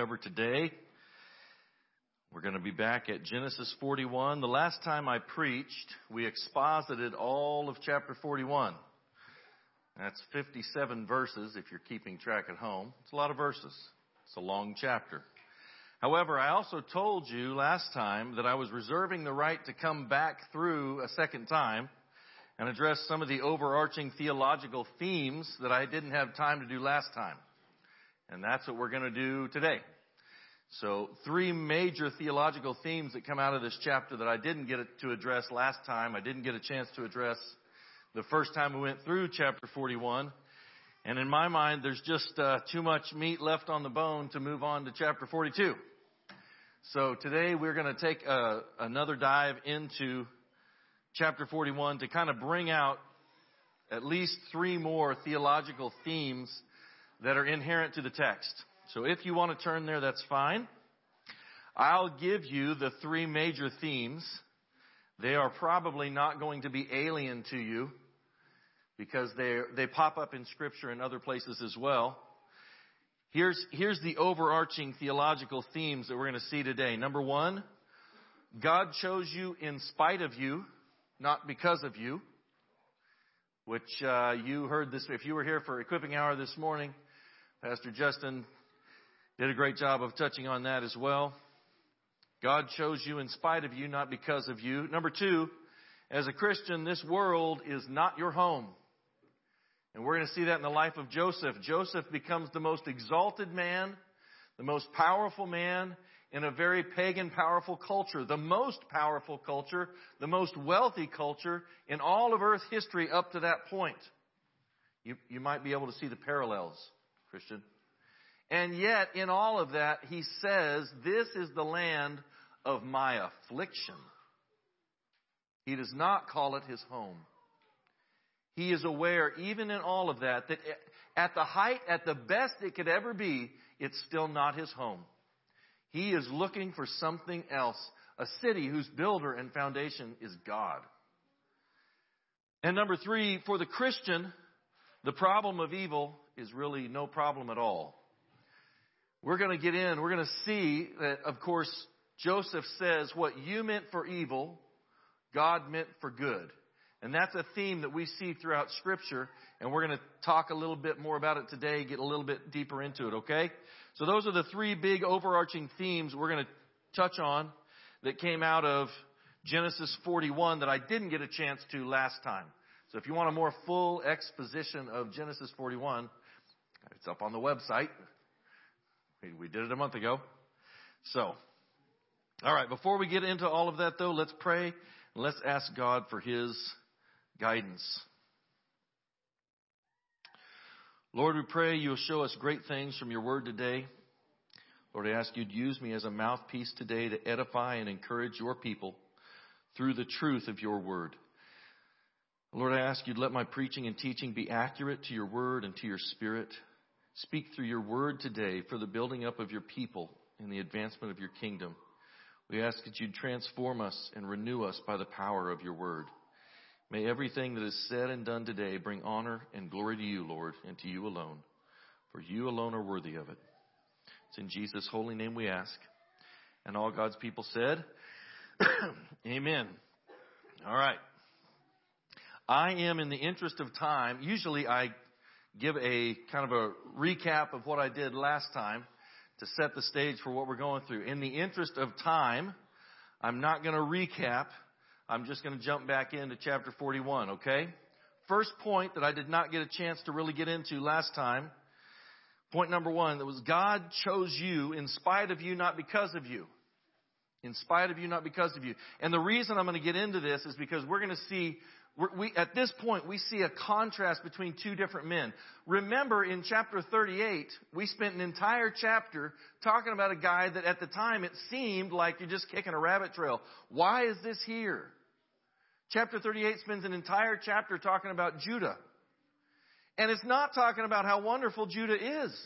cover today. We're going to be back at Genesis 41. The last time I preached, we exposited all of chapter 41. That's 57 verses if you're keeping track at home. It's a lot of verses. It's a long chapter. However, I also told you last time that I was reserving the right to come back through a second time and address some of the overarching theological themes that I didn't have time to do last time. And that's what we're going to do today. So three major theological themes that come out of this chapter that I didn't get to address last time. I didn't get a chance to address the first time we went through chapter 41. And in my mind, there's just uh, too much meat left on the bone to move on to chapter 42. So today we're going to take uh, another dive into chapter 41 to kind of bring out at least three more theological themes that are inherent to the text. So if you want to turn there, that's fine. I'll give you the three major themes. They are probably not going to be alien to you because they, they pop up in scripture and other places as well. Here's, here's the overarching theological themes that we're going to see today. Number one, God chose you in spite of you not because of you, which uh, you heard this. If you were here for equipping hour this morning, Pastor Justin did a great job of touching on that as well. God chose you in spite of you, not because of you. Number two, as a Christian, this world is not your home. And we're going to see that in the life of Joseph. Joseph becomes the most exalted man, the most powerful man, in a very pagan, powerful culture, the most powerful culture, the most wealthy culture in all of Earth history up to that point. You, you might be able to see the parallels, Christian. And yet, in all of that, he says, This is the land of my affliction. He does not call it his home. He is aware, even in all of that, that at the height, at the best it could ever be, it's still not his home. He is looking for something else, a city whose builder and foundation is God. And number three, for the Christian, the problem of evil is really no problem at all. We're going to get in, we're going to see that, of course, Joseph says what you meant for evil, God meant for good. And that's a theme that we see throughout Scripture, and we're going to talk a little bit more about it today, get a little bit deeper into it, okay? So those are the three big overarching themes we're going to touch on that came out of Genesis 41 that I didn't get a chance to last time. So if you want a more full exposition of Genesis 41, it's up on the website. We did it a month ago. So, all right, before we get into all of that though, let's pray and let's ask God for His guidance. Lord, we pray you'll show us great things from your word today. Lord, I ask you to use me as a mouthpiece today to edify and encourage your people through the truth of your word. Lord, I ask you to let my preaching and teaching be accurate to your word and to your spirit. Speak through your word today for the building up of your people and the advancement of your kingdom. We ask that you transform us and renew us by the power of your word. May everything that is said and done today bring honor and glory to you, Lord, and to you alone. For you alone are worthy of it. It's in Jesus' holy name we ask. And all God's people said, Amen. All right. I am, in the interest of time, usually I give a kind of a recap of what I did last time to set the stage for what we're going through. In the interest of time, I'm not going to recap I'm just going to jump back into chapter 41, okay? First point that I did not get a chance to really get into last time. Point number one, that was God chose you in spite of you, not because of you. In spite of you, not because of you. And the reason I'm going to get into this is because we're going to see, we, at this point, we see a contrast between two different men. Remember in chapter 38, we spent an entire chapter talking about a guy that at the time it seemed like you're just kicking a rabbit trail. Why is this here? Chapter 38 spends an entire chapter talking about Judah. And it's not talking about how wonderful Judah is.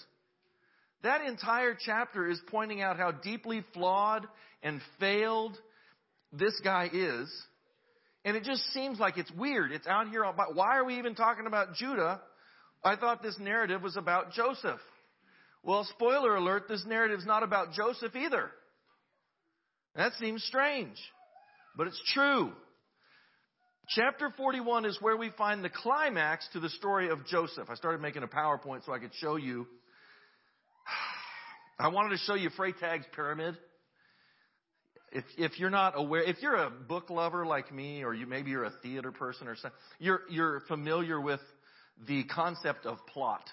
That entire chapter is pointing out how deeply flawed and failed this guy is. And it just seems like it's weird. It's out here. Why are we even talking about Judah? I thought this narrative was about Joseph. Well, spoiler alert, this narrative is not about Joseph either. That seems strange, but it's true. Chapter 41 is where we find the climax to the story of Joseph. I started making a PowerPoint so I could show you. I wanted to show you Freytag's pyramid. If, if you're not aware, if you're a book lover like me, or you, maybe you're a theater person or something, you're, you're familiar with the concept of plot,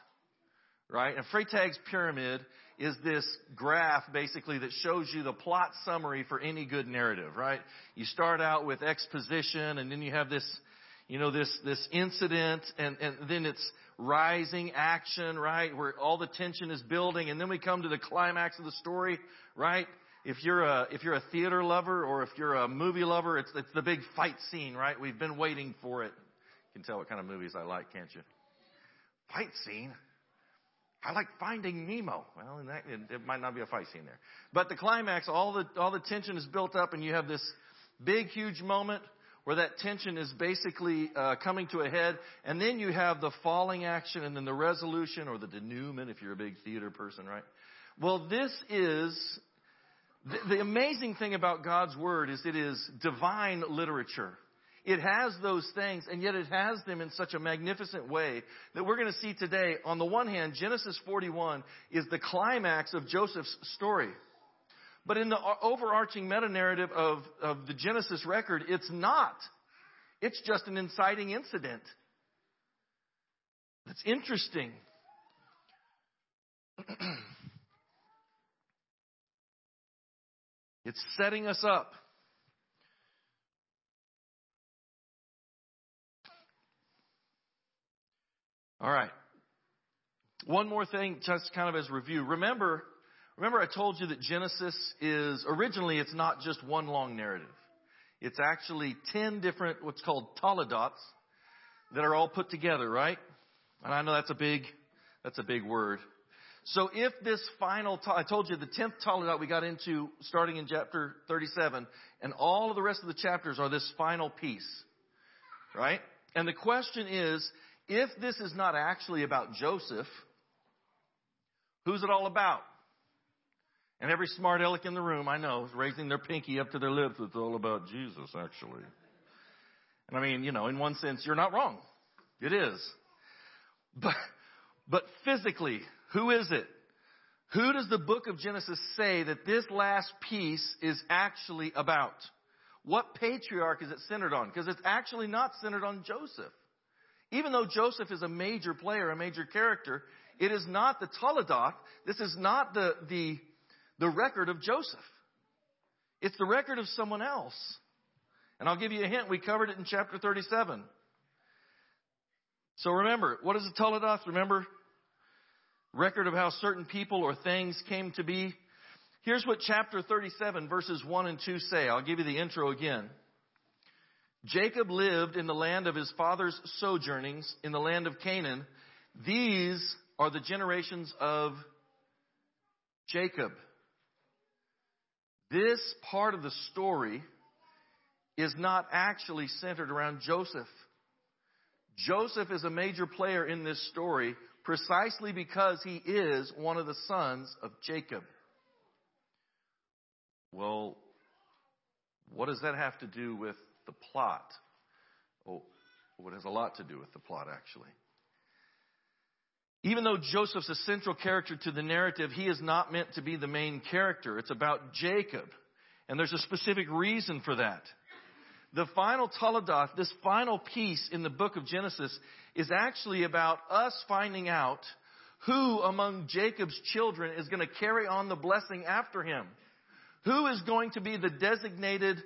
right? And Freytag's pyramid is this graph basically that shows you the plot summary for any good narrative, right? You start out with exposition and then you have this, you know, this, this incident and, and then it's rising action, right? Where all the tension is building and then we come to the climax of the story, right? If you're a, if you're a theater lover or if you're a movie lover, it's, it's the big fight scene, right? We've been waiting for it. You can tell what kind of movies I like, can't you? Fight scene? I like Finding Nemo. Well, that, it, it might not be a fight scene there. But the climax, all the, all the tension is built up and you have this big, huge moment where that tension is basically uh, coming to a head, and then you have the falling action, and then the resolution or the denouement if you're a big theater person, right? Well, this is the, the amazing thing about God's word is it is divine literature. It has those things, and yet it has them in such a magnificent way that we're going to see today. On the one hand, Genesis 41 is the climax of Joseph's story. But in the overarching meta narrative of, of the Genesis record, it's not. It's just an inciting incident. That's interesting. it's setting us up All right. One more thing, just kind of as review. Remember, remember I told you that Genesis is, originally it's not just one long narrative. It's actually 10 different, what's called toledots that are all put together, right? And I know that's a big, that's a big word. So if this final, I told you the 10th toledot we got into starting in chapter 37, and all of the rest of the chapters are this final piece, right? And the question is, if this is not actually about Joseph, who's it all about? And every smart aleck in the room, I know, is raising their pinky up to their lips. It's all about Jesus, actually. And I mean, you know, in one sense, you're not wrong. It is. But, but physically, who is it? Who does the book of Genesis say that this last piece is actually about? What patriarch is it centered on? Because it's actually not centered on Joseph. Even though Joseph is a major player, a major character, it is not the Toledot. This is not the, the, the record of Joseph. It's the record of someone else. And I'll give you a hint. We covered it in chapter 37. So remember, what is the Toledot? Remember, record of how certain people or things came to be. Here's what chapter 37 verses 1 and 2 say. I'll give you the intro again. Jacob lived in the land of his father's sojournings in the land of Canaan. These are the generations of Jacob. This part of the story is not actually centered around Joseph. Joseph is a major player in this story precisely because he is one of the sons of Jacob. Well, what does that have to do with the plot. Oh, it has a lot to do with the plot, actually. Even though Joseph's a central character to the narrative, he is not meant to be the main character. It's about Jacob. And there's a specific reason for that. The final Toledot, this final piece in the book of Genesis, is actually about us finding out who among Jacob's children is going to carry on the blessing after him. Who is going to be the designated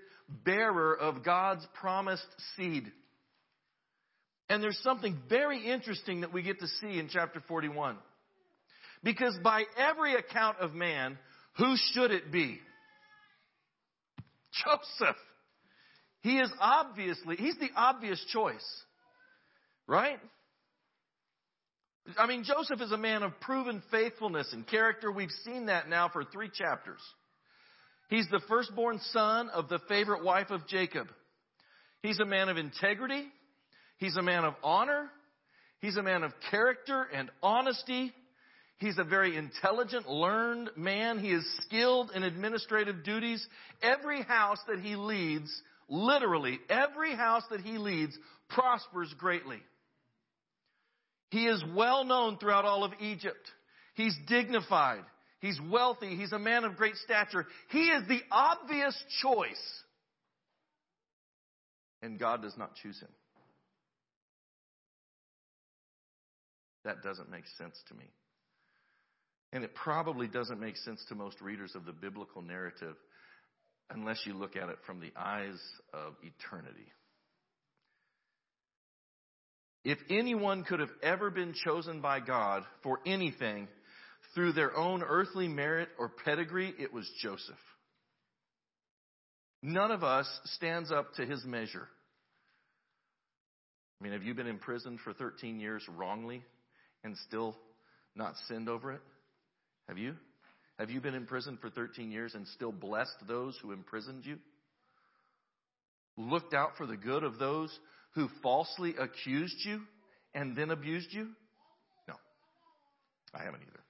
bearer of God's promised seed. And there's something very interesting that we get to see in chapter 41. Because by every account of man, who should it be? Joseph. He is obviously, he's the obvious choice. Right? I mean, Joseph is a man of proven faithfulness and character. We've seen that now for three chapters. He's the firstborn son of the favorite wife of Jacob. He's a man of integrity. He's a man of honor. He's a man of character and honesty. He's a very intelligent, learned man. He is skilled in administrative duties. Every house that he leads, literally, every house that he leads prospers greatly. He is well known throughout all of Egypt. He's dignified. He's wealthy. He's a man of great stature. He is the obvious choice. And God does not choose him. That doesn't make sense to me. And it probably doesn't make sense to most readers of the biblical narrative unless you look at it from the eyes of eternity. If anyone could have ever been chosen by God for anything through their own earthly merit or pedigree, it was Joseph. None of us stands up to his measure. I mean, have you been imprisoned for 13 years wrongly and still not sinned over it? Have you? Have you been in prison for 13 years and still blessed those who imprisoned you? Looked out for the good of those who falsely accused you and then abused you? No. I haven't either.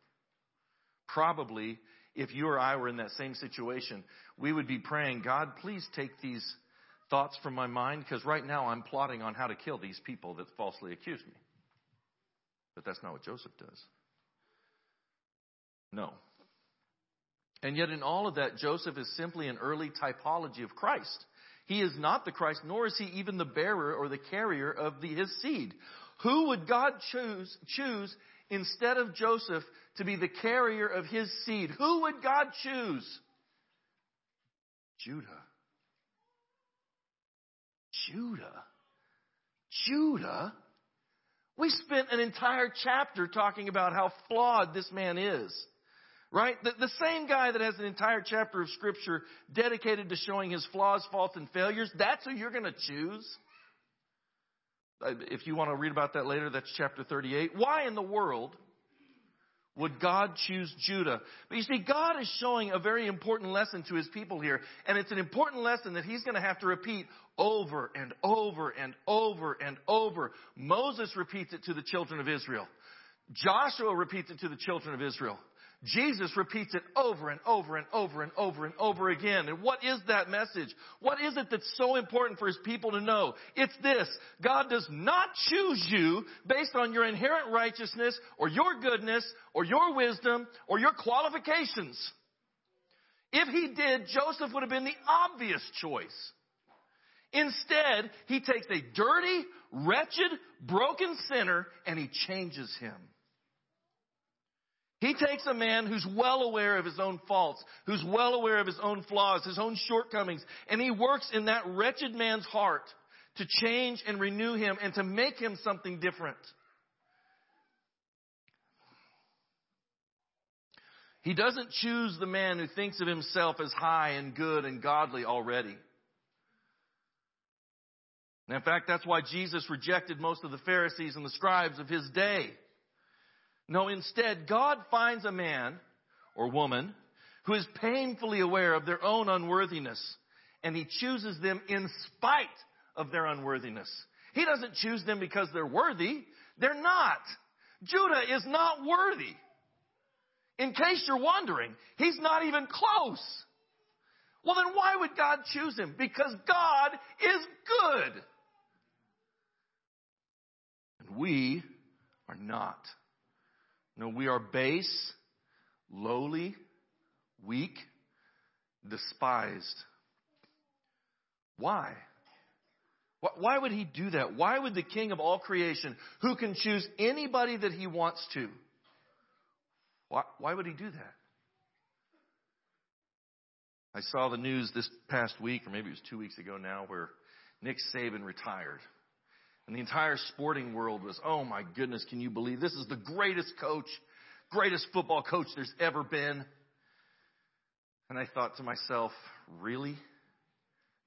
Probably, if you or I were in that same situation, we would be praying, God, please take these thoughts from my mind because right now I'm plotting on how to kill these people that falsely accused me. But that's not what Joseph does. No. And yet, in all of that, Joseph is simply an early typology of Christ. He is not the Christ, nor is he even the bearer or the carrier of the, his seed. Who would God choose, choose instead of Joseph to be the carrier of his seed? Who would God choose? Judah. Judah. Judah. We spent an entire chapter talking about how flawed this man is. Right? The, the, same guy that has an entire chapter of scripture dedicated to showing his flaws, faults, and failures, that's who you're going to choose. Uh, if you want to read about that later, that's chapter 38. Why in the world would God choose Judah? But you see, God is showing a very important lesson to his people here. And it's an important lesson that he's going to have to repeat over and over and over and over. Moses repeats it to the children of Israel. Joshua repeats it to the children of Israel. Jesus repeats it over and over and over and over and over again. And what is that message? What is it that's so important for his people to know? It's this. God does not choose you based on your inherent righteousness or your goodness or your wisdom or your qualifications. If he did, Joseph would have been the obvious choice. Instead, he takes a dirty, wretched, broken sinner and he changes him. He takes a man who's well aware of his own faults, who's well aware of his own flaws, his own shortcomings, and he works in that wretched man's heart to change and renew him and to make him something different. He doesn't choose the man who thinks of himself as high and good and godly already. And in fact, that's why Jesus rejected most of the Pharisees and the scribes of his day. No, instead, God finds a man or woman who is painfully aware of their own unworthiness, and he chooses them in spite of their unworthiness. He doesn't choose them because they're worthy. They're not. Judah is not worthy. In case you're wondering, he's not even close. Well, then why would God choose him? Because God is good. And we are not. No, we are base, lowly, weak, despised. Why? Why would he do that? Why would the king of all creation, who can choose anybody that he wants to, why, why would he do that? I saw the news this past week, or maybe it was two weeks ago now, where Nick Saban retired. And the entire sporting world was, oh my goodness, can you believe this is the greatest coach, greatest football coach there's ever been? And I thought to myself, really?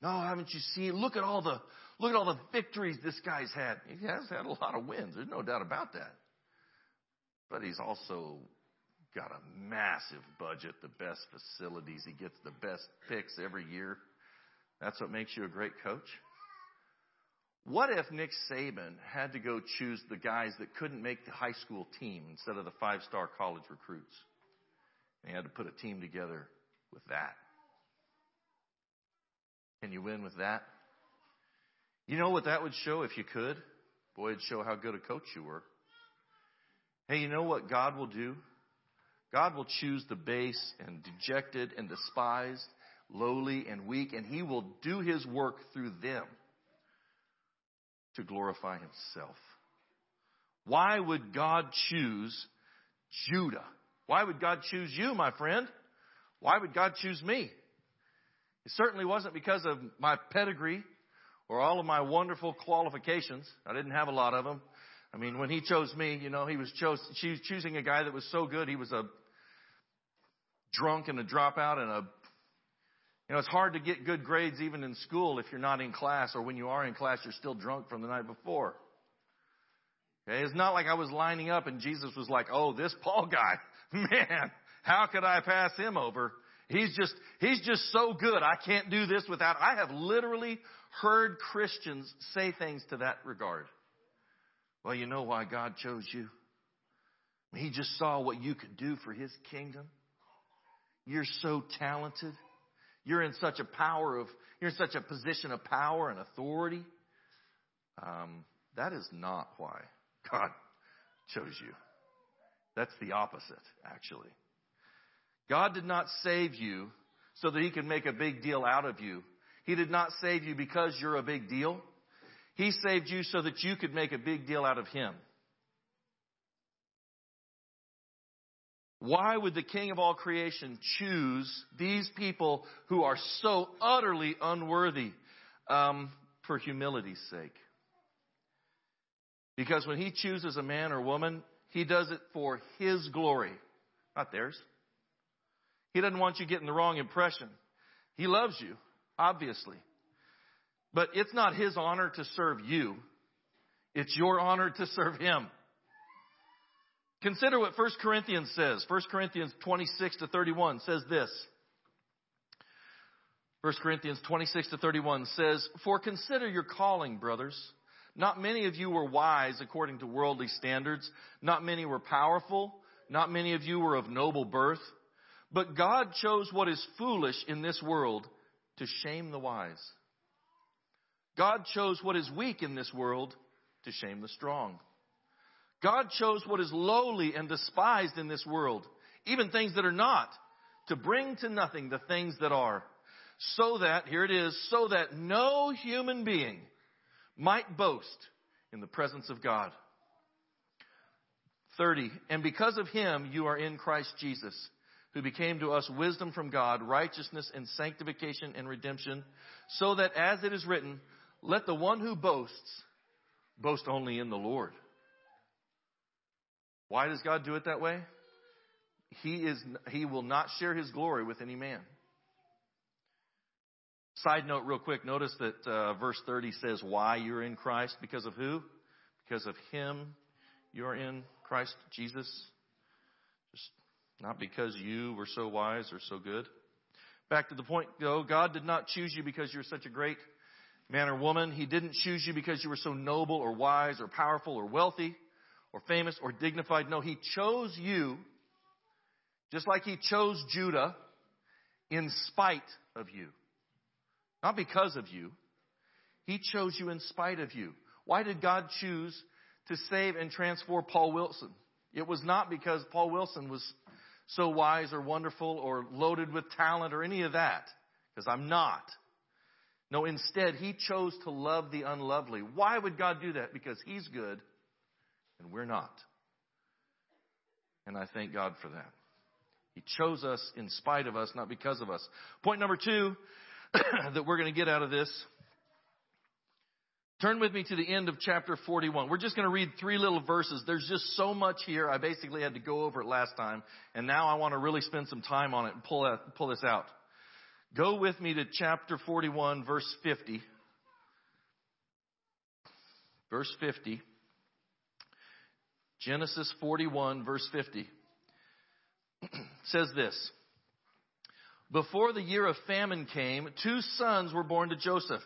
No, haven't you seen? Look at all the, look at all the victories this guy's had. He has had a lot of wins. There's no doubt about that. But he's also got a massive budget, the best facilities. He gets the best picks every year. That's what makes you a great coach. What if Nick Saban had to go choose the guys that couldn't make the high school team instead of the five star college recruits? And he had to put a team together with that. Can you win with that? You know what that would show if you could? Boy, it'd show how good a coach you were. Hey, you know what God will do? God will choose the base and dejected and despised, lowly and weak, and He will do His work through them to glorify Himself. Why would God choose Judah? Why would God choose you, my friend? Why would God choose me? It certainly wasn't because of my pedigree or all of my wonderful qualifications. I didn't have a lot of them. I mean, when he chose me, you know, he was chose, choosing a guy that was so good. He was a drunk and a dropout and a, you know, it's hard to get good grades even in school if you're not in class or when you are in class, you're still drunk from the night before. Okay. It's not like I was lining up and Jesus was like, Oh, this Paul guy, man, how could I pass him over? He's just, he's just so good. I can't do this without, I have literally heard Christians say things to that regard. Well, you know why God chose you? He just saw what you could do for His kingdom. You're so talented. You're in such a power of, you're in such a position of power and authority. Um, that is not why God chose you. That's the opposite, actually. God did not save you so that He could make a big deal out of you. He did not save you because you're a big deal. He saved you so that you could make a big deal out of Him. Why would the King of all creation choose these people who are so utterly unworthy um, for humility's sake? Because when He chooses a man or woman, He does it for His glory, not theirs. He doesn't want you getting the wrong impression. He loves you, obviously. But it's not His honor to serve you. It's your honor to serve Him. Consider what 1 Corinthians says. 1 Corinthians 26 to 31 says this. 1 Corinthians 26 to 31 says, For consider your calling, brothers. Not many of you were wise according to worldly standards. Not many were powerful. Not many of you were of noble birth. But God chose what is foolish in this world to shame the wise. God chose what is weak in this world to shame the strong. God chose what is lowly and despised in this world, even things that are not, to bring to nothing the things that are, so that, here it is, so that no human being might boast in the presence of God. 30. And because of him, you are in Christ Jesus who became to us wisdom from God, righteousness and sanctification and redemption, so that as it is written, let the one who boasts boast only in the Lord. Why does God do it that way? He is, he will not share his glory with any man. Side note, real quick, notice that uh, verse 30 says, Why you're in Christ? Because of who? Because of him you're in Christ Jesus. Just not because you were so wise or so good. Back to the point, though, God did not choose you because you're such a great man or woman. He didn't choose you because you were so noble or wise or powerful or wealthy or famous or dignified. No, He chose you just like He chose Judah in spite of you. Not because of you. He chose you in spite of you. Why did God choose to save and transform Paul Wilson? It was not because Paul Wilson was so wise or wonderful or loaded with talent or any of that, because I'm not. No, instead, He chose to love the unlovely. Why would God do that? Because He's good and we're not. And I thank God for that. He chose us in spite of us, not because of us. Point number two that we're going to get out of this Turn with me to the end of chapter 41. We're just going to read three little verses. There's just so much here. I basically had to go over it last time, and now I want to really spend some time on it and pull, pull this out. Go with me to chapter 41, verse 50. Verse 50. Genesis 41, verse 50 says this. Before the year of famine came, two sons were born to Joseph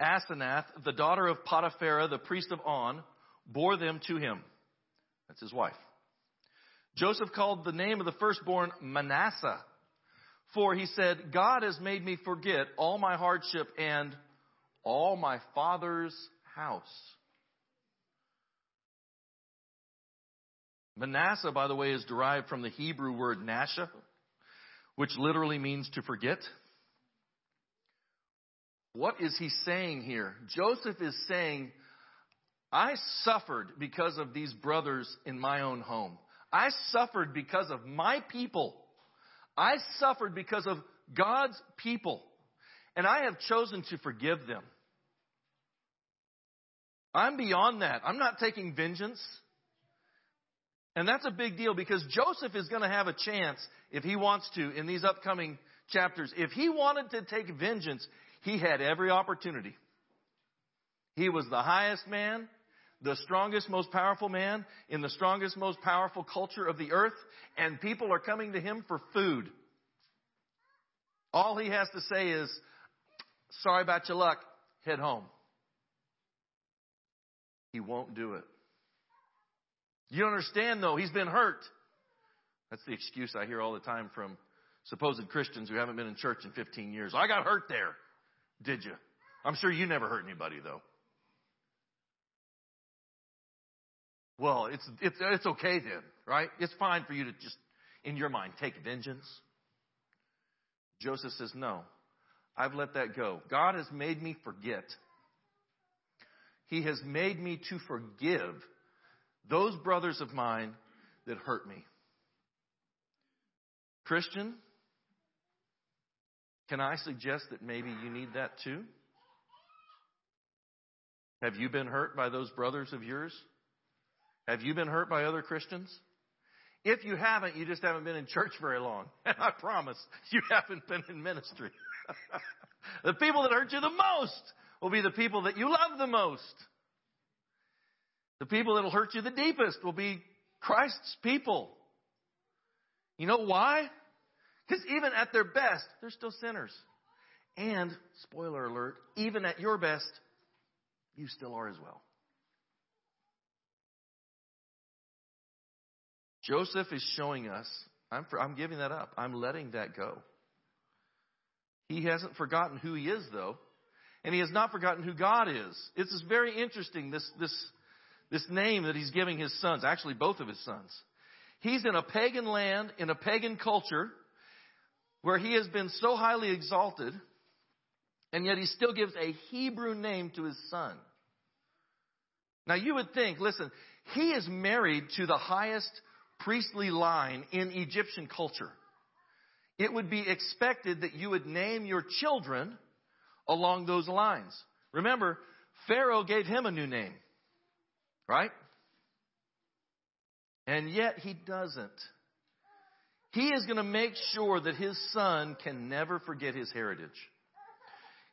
Asenath, the daughter of Potiphera, the priest of On, bore them to him. That's his wife. Joseph called the name of the firstborn Manasseh, for he said, God has made me forget all my hardship and all my father's house. Manasseh, by the way, is derived from the Hebrew word nasha, which literally means to forget. What is he saying here? Joseph is saying, I suffered because of these brothers in my own home. I suffered because of my people. I suffered because of God's people. And I have chosen to forgive them. I'm beyond that. I'm not taking vengeance. And that's a big deal because Joseph is going to have a chance, if he wants to, in these upcoming chapters. If he wanted to take vengeance, he had every opportunity. He was the highest man, the strongest, most powerful man in the strongest, most powerful culture of the earth, and people are coming to him for food. All he has to say is, sorry about your luck, head home. He won't do it. You don't understand though, he's been hurt. That's the excuse I hear all the time from supposed Christians who haven't been in church in 15 years. I got hurt there. Did you? I'm sure you never hurt anybody though. Well, it's, it's, it's okay then, right? It's fine for you to just, in your mind, take vengeance. Joseph says, no, I've let that go. God has made me forget. He has made me to forgive those brothers of mine that hurt me. Christian, can I suggest that maybe you need that too? Have you been hurt by those brothers of yours? Have you been hurt by other Christians? If you haven't, you just haven't been in church very long. And I promise you haven't been in ministry. the people that hurt you the most will be the people that you love the most. The people that'll hurt you the deepest will be Christ's people. You know why? Because even at their best, they're still sinners. And, spoiler alert, even at your best, you still are as well. Joseph is showing us, I'm, for, I'm giving that up. I'm letting that go. He hasn't forgotten who he is, though, and he has not forgotten who God is. It's very interesting, this, this, this name that he's giving his sons, actually, both of his sons. He's in a pagan land, in a pagan culture, where he has been so highly exalted, and yet he still gives a Hebrew name to his son. Now, you would think, listen, he is married to the highest priestly line in Egyptian culture. It would be expected that you would name your children along those lines. Remember, Pharaoh gave him a new name, right? And yet he doesn't. He is going to make sure that his son can never forget his heritage.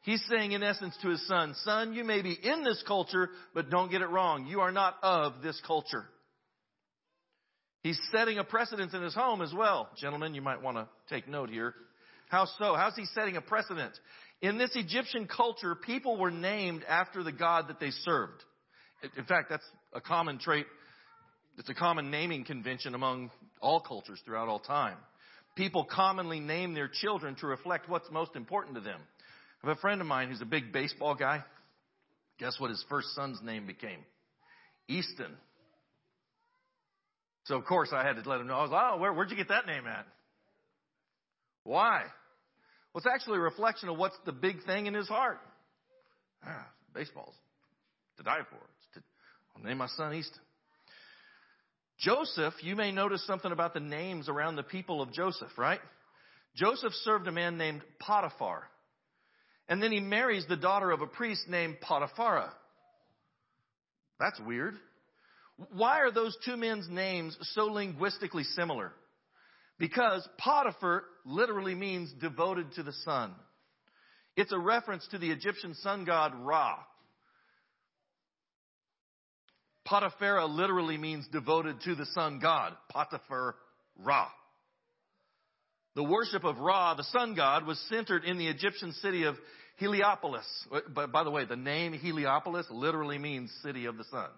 He's saying, in essence, to his son, Son, you may be in this culture, but don't get it wrong. You are not of this culture. He's setting a precedent in his home as well. Gentlemen, you might want to take note here. How so? How's he setting a precedent? In this Egyptian culture, people were named after the God that they served. In fact, that's a common trait. It's a common naming convention among all cultures throughout all time. People commonly name their children to reflect what's most important to them. I have a friend of mine who's a big baseball guy. Guess what his first son's name became? Easton. So of course I had to let him know. I was like, oh, where, where'd you get that name at? Why? Well, it's actually a reflection of what's the big thing in his heart. Ah, baseball's to die for. I'll name my son Easton. Joseph, you may notice something about the names around the people of Joseph, right? Joseph served a man named Potiphar. And then he marries the daughter of a priest named Potiphera. That's weird. Why are those two men's names so linguistically similar? Because Potiphar literally means devoted to the sun. It's a reference to the Egyptian sun god Ra. Potiphera literally means devoted to the sun god, Potiphar Ra. The worship of Ra, the sun god, was centered in the Egyptian city of Heliopolis. But by the way, the name Heliopolis literally means city of the sun.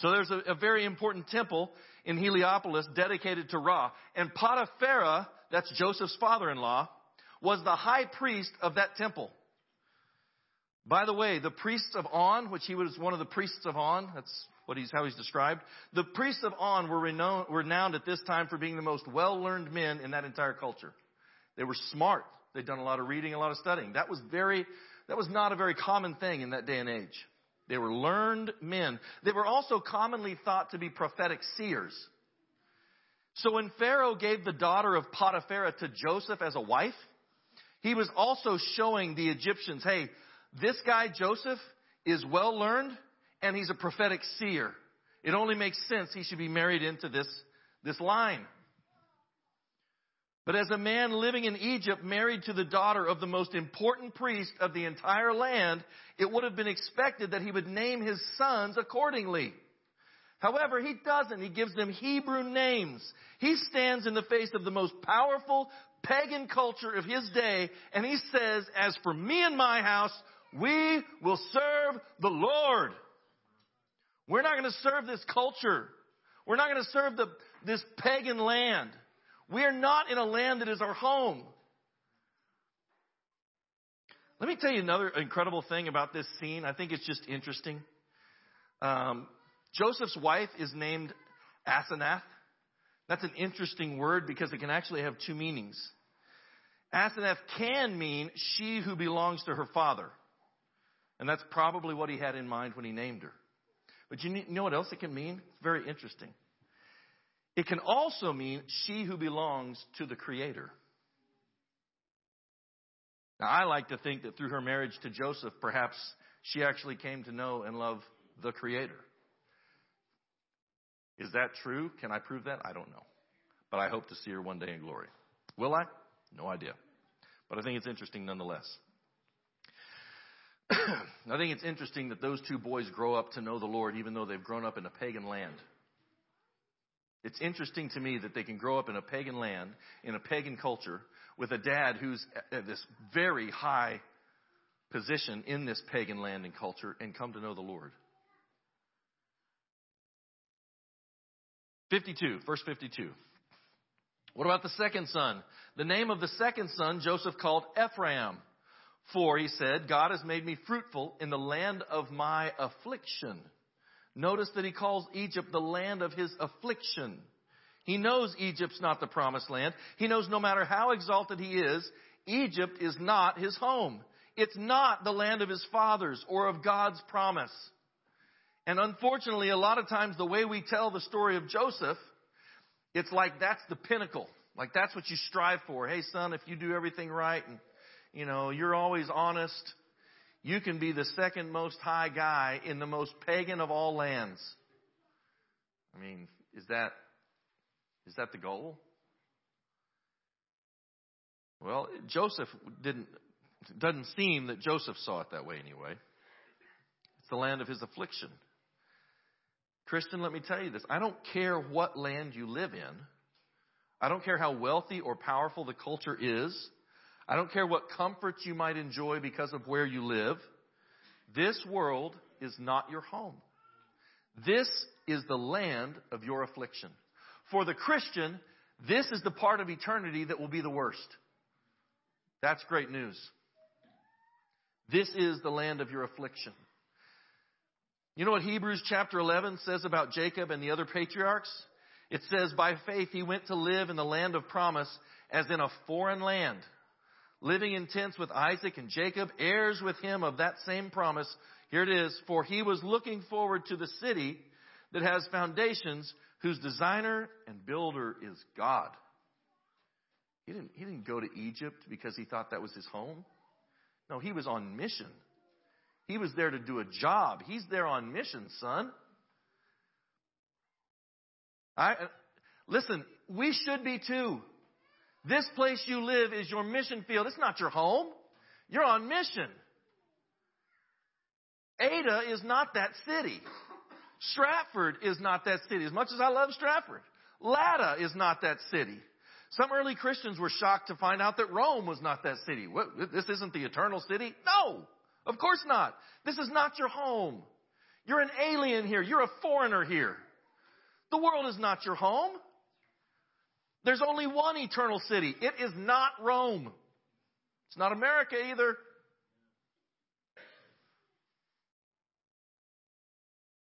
So there's a, a very important temple in Heliopolis dedicated to Ra. And Potiphera, that's Joseph's father-in-law, was the high priest of that temple. By the way, the priests of On, which he was one of the priests of On, that's what he's, how he's described. The priests of On were renowned, renowned at this time for being the most well-learned men in that entire culture. They were smart. They'd done a lot of reading, a lot of studying. That was very, that was not a very common thing in that day and age. They were learned men. They were also commonly thought to be prophetic seers. So when Pharaoh gave the daughter of Potiphera to Joseph as a wife, he was also showing the Egyptians, hey, this guy Joseph is well learned and he's a prophetic seer. It only makes sense he should be married into this, this line. But as a man living in Egypt married to the daughter of the most important priest of the entire land, it would have been expected that he would name his sons accordingly. However, he doesn't. He gives them Hebrew names. He stands in the face of the most powerful pagan culture of his day and he says, as for me and my house, we will serve the Lord. We're not going to serve this culture. We're not going to serve the, this pagan land. We are not in a land that is our home. Let me tell you another incredible thing about this scene. I think it's just interesting. Um, Joseph's wife is named Asenath. That's an interesting word because it can actually have two meanings. Asenath can mean she who belongs to her father. And that's probably what he had in mind when he named her. But you know what else it can mean? It's very interesting. It can also mean she who belongs to the Creator. Now, I like to think that through her marriage to Joseph, perhaps she actually came to know and love the Creator. Is that true? Can I prove that? I don't know. But I hope to see her one day in glory. Will I? No idea. But I think it's interesting nonetheless. I think it's interesting that those two boys grow up to know the Lord even though they've grown up in a pagan land. It's interesting to me that they can grow up in a pagan land, in a pagan culture, with a dad who's at this very high position in this pagan land and culture and come to know the Lord. 52, verse 52. What about the second son? The name of the second son Joseph called Ephraim. For, he said, God has made me fruitful in the land of my affliction. Notice that he calls Egypt the land of his affliction. He knows Egypt's not the promised land. He knows no matter how exalted he is, Egypt is not his home. It's not the land of his fathers or of God's promise. And unfortunately, a lot of times the way we tell the story of Joseph, it's like that's the pinnacle. Like that's what you strive for. Hey son, if you do everything right and you know, you're always honest. You can be the second most high guy in the most pagan of all lands. I mean, is that, is that the goal? Well, Joseph didn't, doesn't seem that Joseph saw it that way anyway. It's the land of his affliction. Christian, let me tell you this. I don't care what land you live in. I don't care how wealthy or powerful the culture is. I don't care what comforts you might enjoy because of where you live. This world is not your home. This is the land of your affliction. For the Christian, this is the part of eternity that will be the worst. That's great news. This is the land of your affliction. You know what Hebrews chapter 11 says about Jacob and the other patriarchs? It says, by faith he went to live in the land of promise as in a foreign land living in tents with Isaac and Jacob, heirs with him of that same promise. Here it is. For he was looking forward to the city that has foundations, whose designer and builder is God. He didn't, he didn't go to Egypt because he thought that was his home. No, he was on mission. He was there to do a job. He's there on mission, son. I, listen, we should be too. This place you live is your mission field. It's not your home. You're on mission. Ada is not that city. Stratford is not that city. As much as I love Stratford, Latta is not that city. Some early Christians were shocked to find out that Rome was not that city. What, this isn't the eternal city? No, of course not. This is not your home. You're an alien here. You're a foreigner here. The world is not your home. There's only one eternal city. It is not Rome. It's not America either.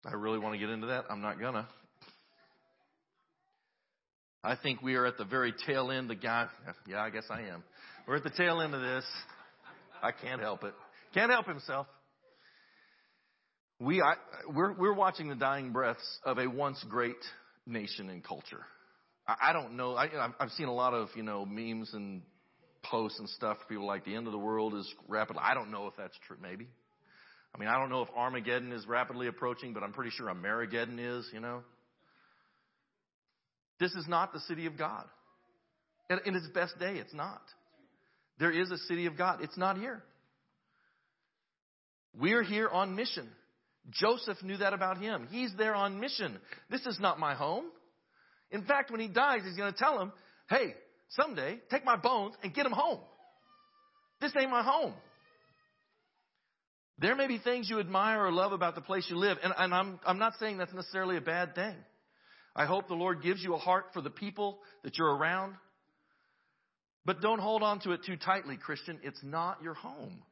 I really want to get into that. I'm not gonna. I think we are at the very tail end. The guy, yeah, I guess I am. We're at the tail end of this. I can't help it. Can't help himself. We, I, we're, we're watching the dying breaths of a once great nation and culture. I, don't know. I, I've seen a lot of, you know, memes and posts and stuff. People like the end of the world is rapidly. I don't know if that's true. Maybe. I mean, I don't know if Armageddon is rapidly approaching, but I'm pretty sure Amerigeddon is, you know. This is not the city of God. In its best day, it's not. There is a city of God. It's not here. We're here on mission. Joseph knew that about him. He's there on mission. This is not my home. In fact, when he dies, he's going to tell him, hey, someday take my bones and get them home. This ain't my home. There may be things you admire or love about the place you live, and, and I'm, I'm not saying that's necessarily a bad thing. I hope the Lord gives you a heart for the people that you're around. But don't hold on to it too tightly, Christian. It's not your home.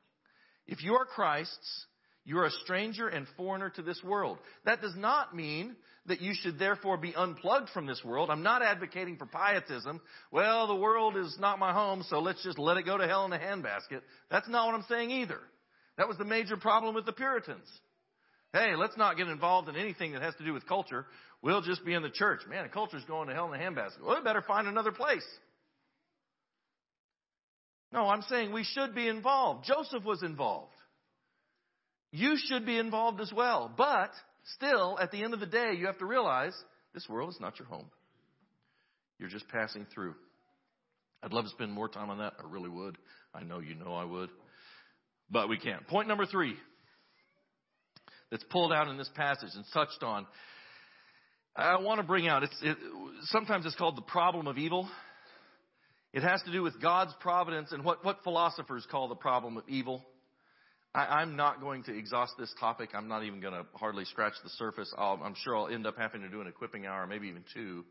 If you are Christ's, you're a stranger and foreigner to this world. That does not mean that you should therefore be unplugged from this world. I'm not advocating for pietism. Well, the world is not my home, so let's just let it go to hell in a handbasket. That's not what I'm saying either. That was the major problem with the Puritans. Hey, let's not get involved in anything that has to do with culture. We'll just be in the church. Man, the culture's going to hell in a handbasket. Well, we better find another place. No, I'm saying we should be involved. Joseph was involved. You should be involved as well. But still, at the end of the day, you have to realize this world is not your home. You're just passing through. I'd love to spend more time on that. I really would. I know you know I would. But we can't. Point number three that's pulled out in this passage and touched on I want to bring out, it's, it, sometimes it's called the problem of evil. It has to do with God's providence and what, what philosophers call the problem of evil. I, am not going to exhaust this topic. I'm not even going to hardly scratch the surface. i am sure I'll end up having to do an equipping hour, maybe even two,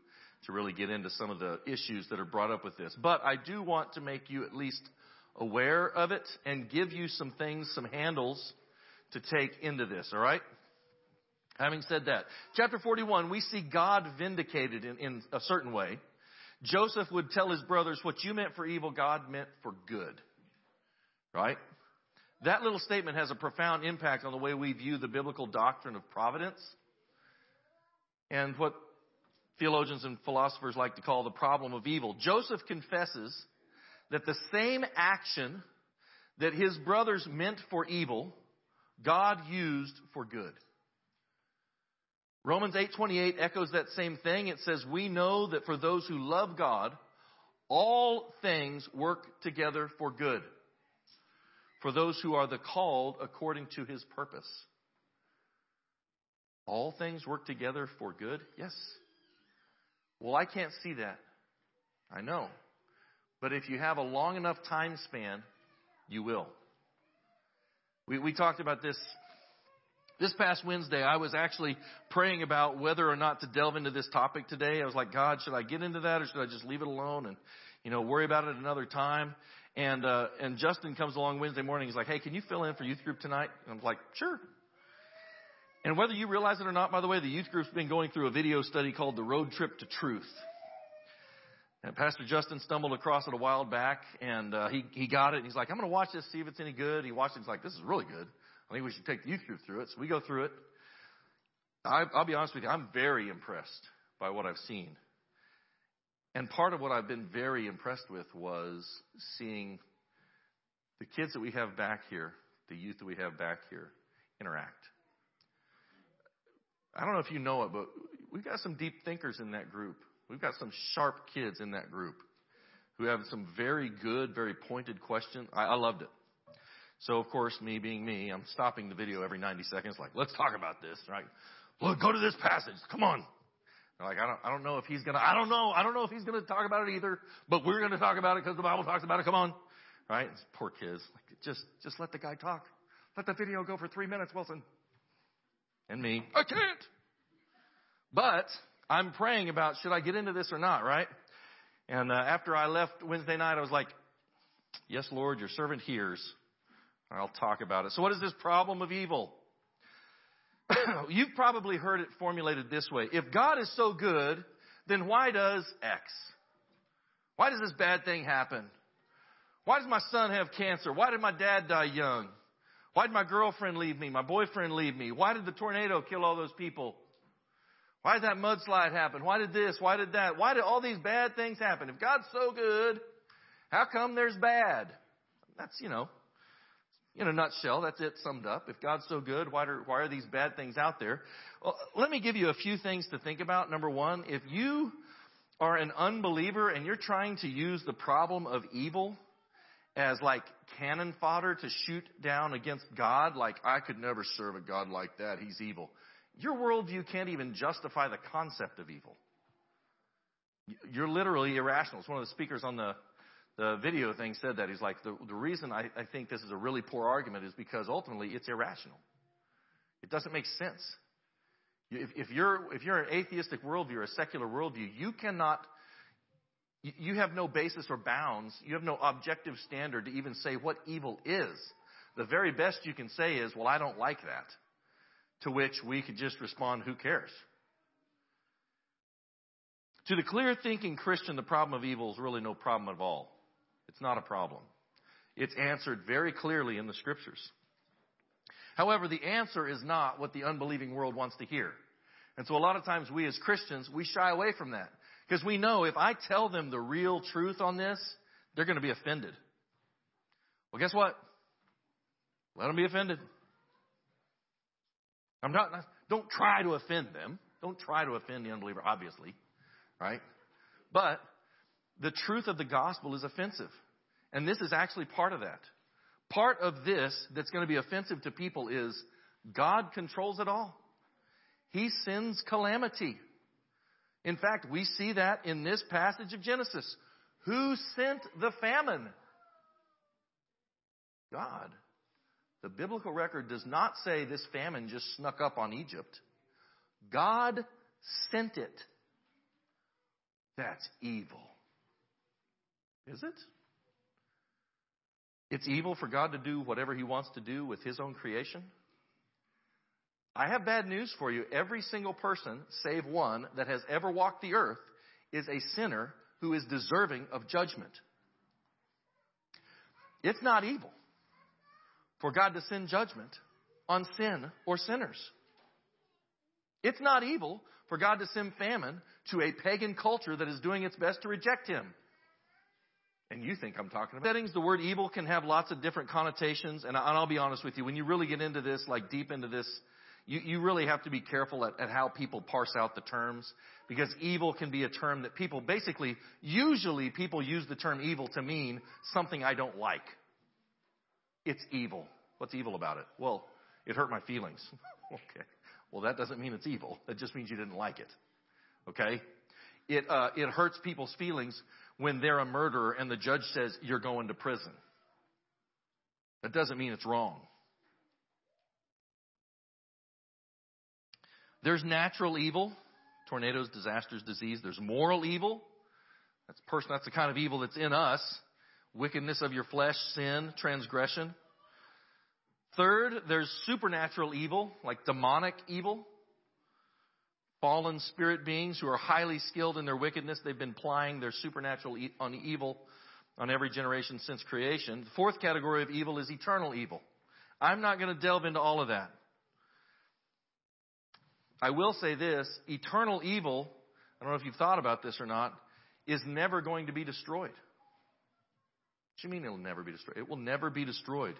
to really get into some of the issues that are brought up with this. But I do want to make you at least aware of it and give you some things, some handles to take into this, all right? Having said that, chapter 41, we see God vindicated in, in a certain way. Joseph would tell his brothers, what you meant for evil, God meant for good. Right? That little statement has a profound impact on the way we view the biblical doctrine of providence and what theologians and philosophers like to call the problem of evil. Joseph confesses that the same action that his brothers meant for evil, God used for good. Romans 8:28 echoes that same thing. It says, "We know that for those who love God, all things work together for good. For those who are the called according to his purpose." All things work together for good? Yes. Well, I can't see that. I know. But if you have a long enough time span, you will. We, we talked about this this past Wednesday, I was actually praying about whether or not to delve into this topic today. I was like, God, should I get into that or should I just leave it alone and, you know, worry about it another time? And, uh, and Justin comes along Wednesday morning. He's like, Hey, can you fill in for youth group tonight? And I'm like, sure. And whether you realize it or not, by the way, the youth group's been going through a video study called the Road Trip to Truth. And Pastor Justin stumbled across it a while back and, uh, he, he got it and he's like, I'm going to watch this, see if it's any good. He watched it. He's like, this is really good. I think we should take the youth group through it. So we go through it. I, I'll be honest with you, I'm very impressed by what I've seen. And part of what I've been very impressed with was seeing the kids that we have back here, the youth that we have back here, interact. I don't know if you know it, but we've got some deep thinkers in that group. We've got some sharp kids in that group who have some very good, very pointed questions. I, I loved it. So of course, me being me, I'm stopping the video every 90 seconds, like, let's talk about this, right? Look, go to this passage. Come on. They're like, I don't, I don't know if he's gonna, I don't know, I don't know if he's gonna talk about it either, but we're gonna talk about it because the Bible talks about it. Come on. Right? It's poor kids. Like, just, just let the guy talk. Let the video go for three minutes, Wilson. And me, I can't. But I'm praying about should I get into this or not, right? And uh, after I left Wednesday night, I was like, Yes, Lord, your servant hears. I'll talk about it. So, what is this problem of evil? You've probably heard it formulated this way If God is so good, then why does X? Why does this bad thing happen? Why does my son have cancer? Why did my dad die young? Why did my girlfriend leave me? My boyfriend leave me? Why did the tornado kill all those people? Why did that mudslide happen? Why did this? Why did that? Why did all these bad things happen? If God's so good, how come there's bad? That's, you know, in a nutshell, that's it summed up. If God's so good, why are, why are these bad things out there? Well, let me give you a few things to think about. Number one, if you are an unbeliever and you're trying to use the problem of evil as like cannon fodder to shoot down against God, like I could never serve a God like that, he's evil. Your worldview can't even justify the concept of evil. You're literally irrational. It's one of the speakers on the, the video thing said that. He's like, the, the reason I, I think this is a really poor argument is because ultimately it's irrational. It doesn't make sense. If, if you're, if you're an atheistic worldview or a secular worldview, you cannot, you have no basis or bounds. You have no objective standard to even say what evil is. The very best you can say is, well, I don't like that. To which we could just respond, who cares? To the clear thinking Christian, the problem of evil is really no problem at all. It's not a problem. It's answered very clearly in the scriptures. However, the answer is not what the unbelieving world wants to hear. And so a lot of times we as Christians, we shy away from that. Because we know if I tell them the real truth on this, they're going to be offended. Well, guess what? Let them be offended. I'm not, don't try to offend them. Don't try to offend the unbeliever, obviously, right? But the truth of the gospel is offensive. And this is actually part of that. Part of this that's going to be offensive to people is God controls it all. He sends calamity. In fact, we see that in this passage of Genesis. Who sent the famine? God. The biblical record does not say this famine just snuck up on Egypt. God sent it. That's evil. Is it? It's evil for God to do whatever He wants to do with His own creation? I have bad news for you. Every single person, save one, that has ever walked the earth is a sinner who is deserving of judgment. It's not evil for God to send judgment on sin or sinners. It's not evil for God to send famine to a pagan culture that is doing its best to reject Him. And you think I'm talking about settings. The word evil can have lots of different connotations, and I'll be honest with you. When you really get into this, like deep into this, you, you really have to be careful at, at how people parse out the terms because evil can be a term that people basically, usually people use the term evil to mean something I don't like. It's evil. What's evil about it? Well, it hurt my feelings. okay. Well, that doesn't mean it's evil. That just means you didn't like it. Okay? It, uh, it hurts people's feelings when they're a murderer and the judge says you're going to prison. That doesn't mean it's wrong. There's natural evil, tornadoes, disasters, disease. There's moral evil. That's person. That's the kind of evil that's in us wickedness of your flesh, sin, transgression. Third, there's supernatural evil, like demonic evil. Fallen spirit beings who are highly skilled in their wickedness. They've been plying their supernatural e- on evil on every generation since creation. The fourth category of evil is eternal evil. I'm not going to delve into all of that. I will say this eternal evil, I don't know if you've thought about this or not, is never going to be destroyed. What do you mean it'll never be destroyed? It will never be destroyed.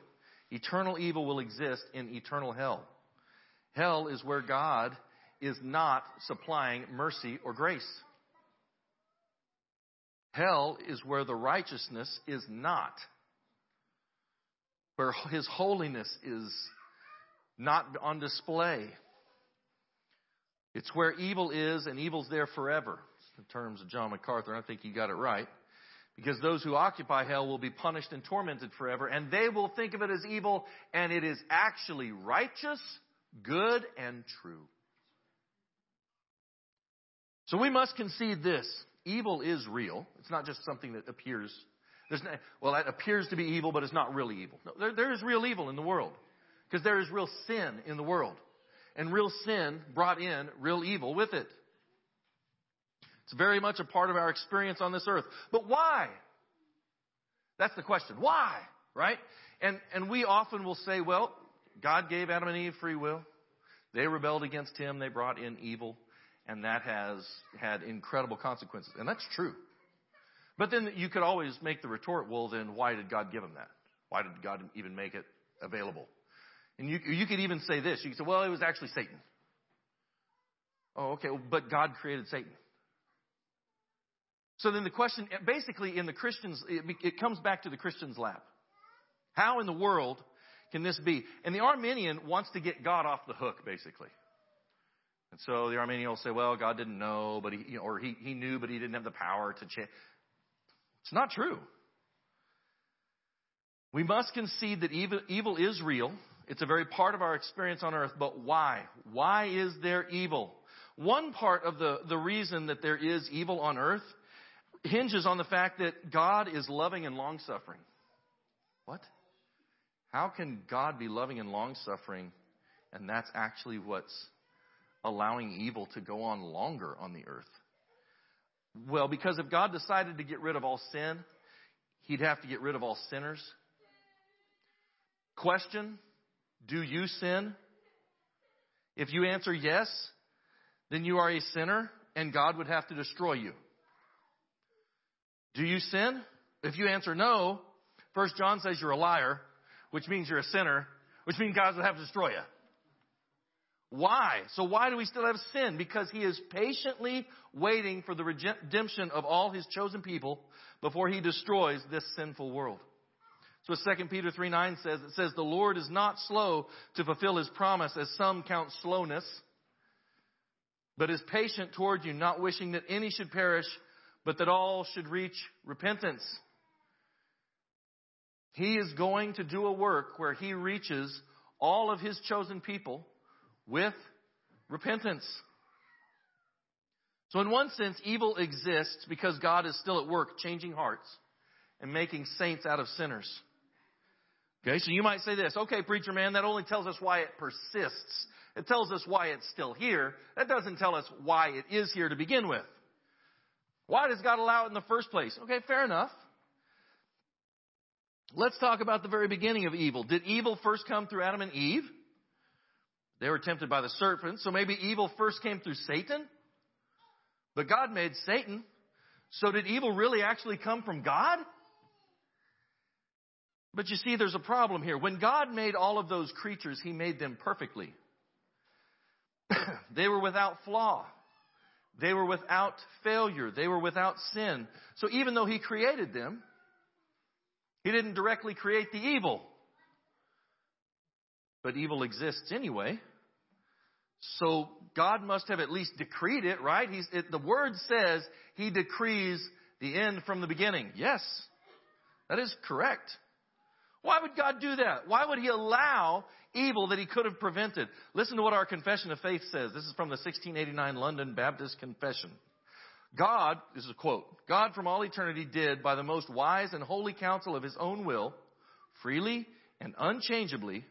Eternal evil will exist in eternal hell. Hell is where God is not supplying mercy or grace. Hell is where the righteousness is not. Where his holiness is not on display. It's where evil is and evil's there forever. In terms of John MacArthur, I think he got it right. Because those who occupy hell will be punished and tormented forever, and they will think of it as evil, and it is actually righteous, good, and true. So we must concede this. Evil is real. It's not just something that appears. There's no, well, that appears to be evil, but it's not really evil. No, there, there is real evil in the world. Because there is real sin in the world. And real sin brought in real evil with it. It's very much a part of our experience on this earth. But why? That's the question. Why? Right? And, and we often will say, well, God gave Adam and Eve free will. They rebelled against him. They brought in evil. And that has had incredible consequences. And that's true. But then you could always make the retort, well, then why did God give them that? Why did God even make it available? And you, you could even say this. You could say, well, it was actually Satan. Oh, okay. But God created Satan. So then the question, basically in the Christians, it, it comes back to the Christian's lap. How in the world can this be? And the Arminian wants to get God off the hook, basically. And so the Arminian will say, well, God didn't know, but he, you know, or he, he knew, but he didn't have the power to change. It's not true. We must concede that evil, evil is real. It's a very part of our experience on earth, but why? Why is there evil? One part of the, the reason that there is evil on earth hinges on the fact that God is loving and long suffering. What? How can God be loving and long suffering and that's actually what's allowing evil to go on longer on the earth? Well, because if God decided to get rid of all sin, he'd have to get rid of all sinners. Question Do you sin? If you answer yes, then you are a sinner and God would have to destroy you. Do you sin? If you answer no, First John says you're a liar, which means you're a sinner, which means God would have to destroy you. Why? So why do we still have sin? Because he is patiently waiting for the redemption of all his chosen people before he destroys this sinful world. So 2 Peter 3 9 says, it says, the Lord is not slow to fulfill his promise as some count slowness, but is patient toward you, not wishing that any should perish, but that all should reach repentance. He is going to do a work where he reaches all of his chosen people with repentance. So in one sense, evil exists because God is still at work changing hearts and making saints out of sinners. Okay, so you might say this, okay, preacher man, that only tells us why it persists. It tells us why it's still here. That doesn't tell us why it is here to begin with. Why does God allow it in the first place? Okay, fair enough. Let's talk about the very beginning of evil. Did evil first come through Adam and Eve? They were tempted by the serpent, so maybe evil first came through Satan? But God made Satan. So did evil really actually come from God? But you see, there's a problem here. When God made all of those creatures, He made them perfectly. they were without flaw. They were without failure. They were without sin. So even though He created them, He didn't directly create the evil. But evil exists anyway. So God must have at least decreed it, right? It, the word says He decrees the end from the beginning. Yes, that is correct. Why would God do that? Why would He allow evil that He could have prevented? Listen to what our Confession of Faith says. This is from the 1689 London Baptist Confession. God, this is a quote, God from all eternity did, by the most wise and holy counsel of His own will, freely and unchangeably,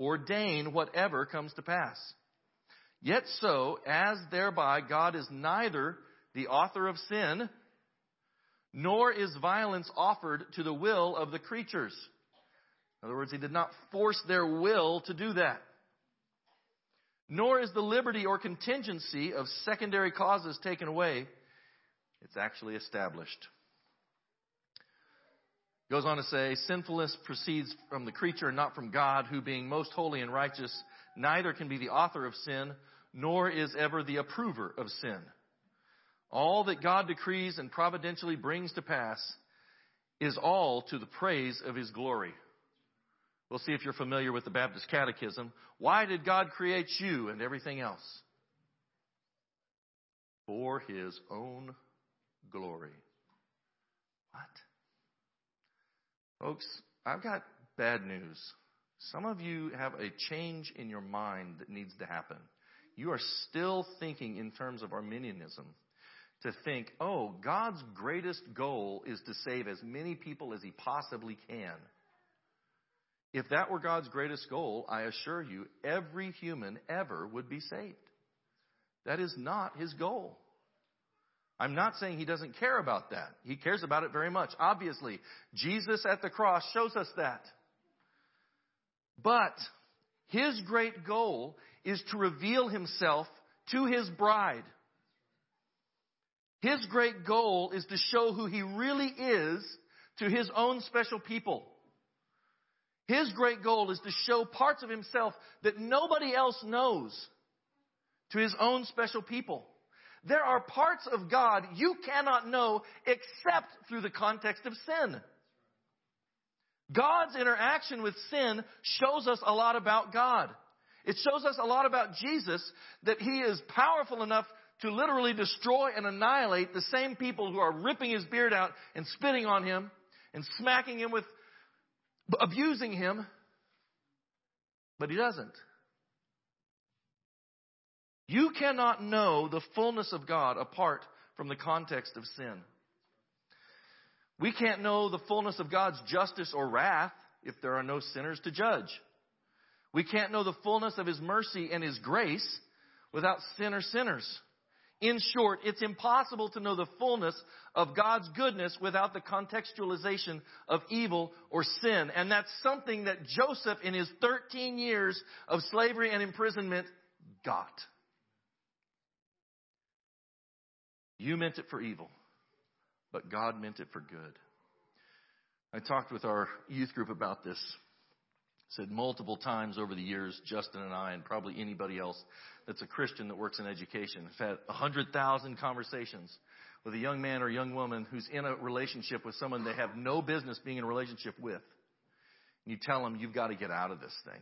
ordain whatever comes to pass. Yet so, as thereby God is neither the author of sin, nor is violence offered to the will of the creatures. In other words, he did not force their will to do that. Nor is the liberty or contingency of secondary causes taken away. It's actually established. Goes on to say, sinfulness proceeds from the creature and not from God, who being most holy and righteous, neither can be the author of sin, nor is ever the approver of sin. All that God decrees and providentially brings to pass is all to the praise of His glory. We'll see if you're familiar with the Baptist Catechism. Why did God create you and everything else? for his own glory. What? Folks, I've got bad news. Some of you have a change in your mind that needs to happen. You are still thinking in terms of Arminianism to think, oh, God's greatest goal is to save as many people as he possibly can. If that were God's greatest goal, I assure you, every human ever would be saved. That is not his goal. I'm not saying he doesn't care about that. He cares about it very much. Obviously, Jesus at the cross shows us that. But his great goal is to reveal himself to his bride. His great goal is to show who he really is to his own special people. His great goal is to show parts of himself that nobody else knows to his own special people. There are parts of God you cannot know except through the context of sin. God's interaction with sin shows us a lot about God. It shows us a lot about Jesus that he is powerful enough to literally destroy and annihilate the same people who are ripping his beard out and spitting on him and smacking him with abusing him. But he doesn't. You cannot know the fullness of God apart from the context of sin. We can't know the fullness of God's justice or wrath if there are no sinners to judge. We can't know the fullness of His mercy and His grace without sin or sinners. In short, it's impossible to know the fullness of God's goodness without the contextualization of evil or sin. And that's something that Joseph, in his 13 years of slavery and imprisonment, got. You meant it for evil, but God meant it for good. I talked with our youth group about this. Said multiple times over the years, Justin and I, and probably anybody else that's a Christian that works in education, have had 100,000 conversations with a young man or young woman who's in a relationship with someone they have no business being in a relationship with. And you tell them, you've got to get out of this thing.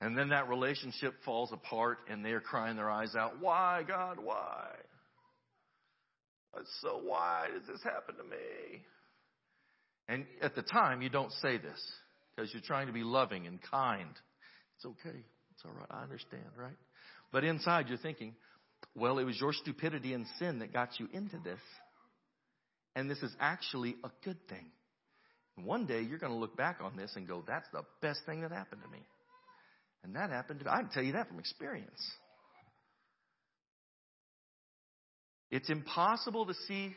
And then that relationship falls apart and they're crying their eyes out, why, God, why? So why does this happen to me? And at the time, you don't say this because you're trying to be loving and kind. It's okay. It's all right. I understand, right? But inside, you're thinking, well, it was your stupidity and sin that got you into this. And this is actually a good thing. One day, you're going to look back on this and go, that's the best thing that happened to me. And that happened to me. I can tell you that from experience. It's impossible to see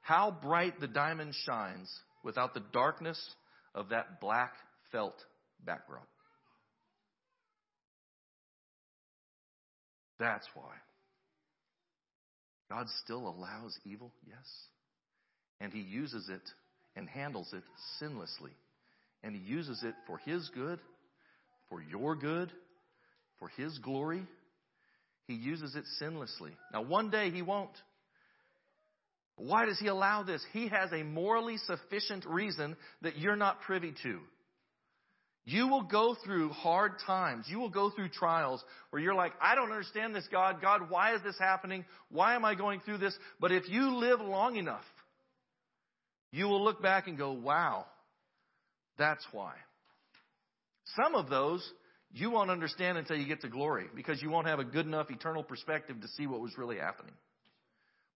how bright the diamond shines without the darkness of that black felt background. That's why. God still allows evil, yes. And He uses it and handles it sinlessly. And He uses it for His good, for your good, for His glory. He uses it sinlessly. Now, one day He won't. Why does he allow this? He has a morally sufficient reason that you're not privy to. You will go through hard times. You will go through trials where you're like, I don't understand this, God. God, why is this happening? Why am I going through this? But if you live long enough, you will look back and go, wow, that's why. Some of those you won't understand until you get to glory because you won't have a good enough eternal perspective to see what was really happening.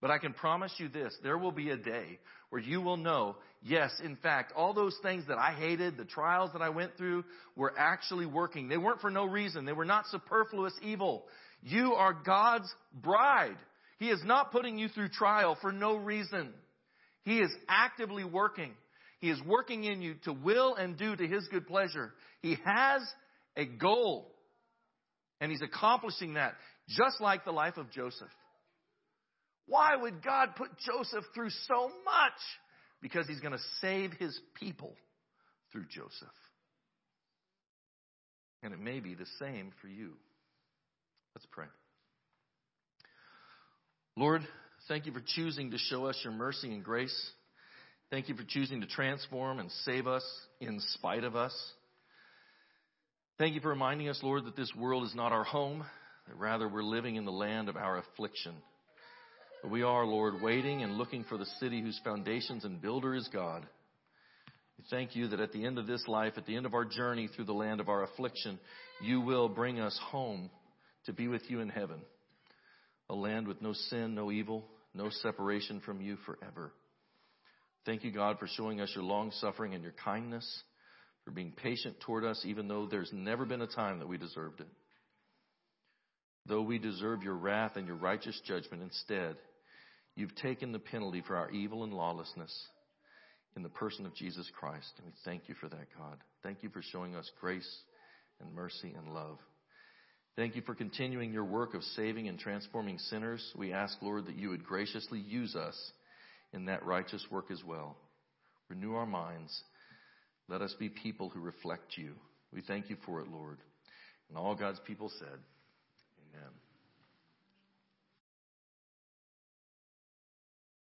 But I can promise you this, there will be a day where you will know, yes, in fact, all those things that I hated, the trials that I went through, were actually working. They weren't for no reason. They were not superfluous evil. You are God's bride. He is not putting you through trial for no reason. He is actively working. He is working in you to will and do to His good pleasure. He has a goal. And He's accomplishing that, just like the life of Joseph. Why would God put Joseph through so much? Because he's going to save his people through Joseph. And it may be the same for you. Let's pray. Lord, thank you for choosing to show us your mercy and grace. Thank you for choosing to transform and save us in spite of us. Thank you for reminding us, Lord, that this world is not our home, that rather we're living in the land of our affliction. But we are, Lord, waiting and looking for the city whose foundations and builder is God. We thank you that at the end of this life, at the end of our journey through the land of our affliction, you will bring us home to be with you in heaven. A land with no sin, no evil, no separation from you forever. Thank you, God, for showing us your long suffering and your kindness, for being patient toward us, even though there's never been a time that we deserved it. Though we deserve your wrath and your righteous judgment instead, you've taken the penalty for our evil and lawlessness in the person of Jesus Christ. And we thank you for that, God. Thank you for showing us grace and mercy and love. Thank you for continuing your work of saving and transforming sinners. We ask, Lord, that you would graciously use us in that righteous work as well. Renew our minds. Let us be people who reflect you. We thank you for it, Lord. And all God's people said, Amen.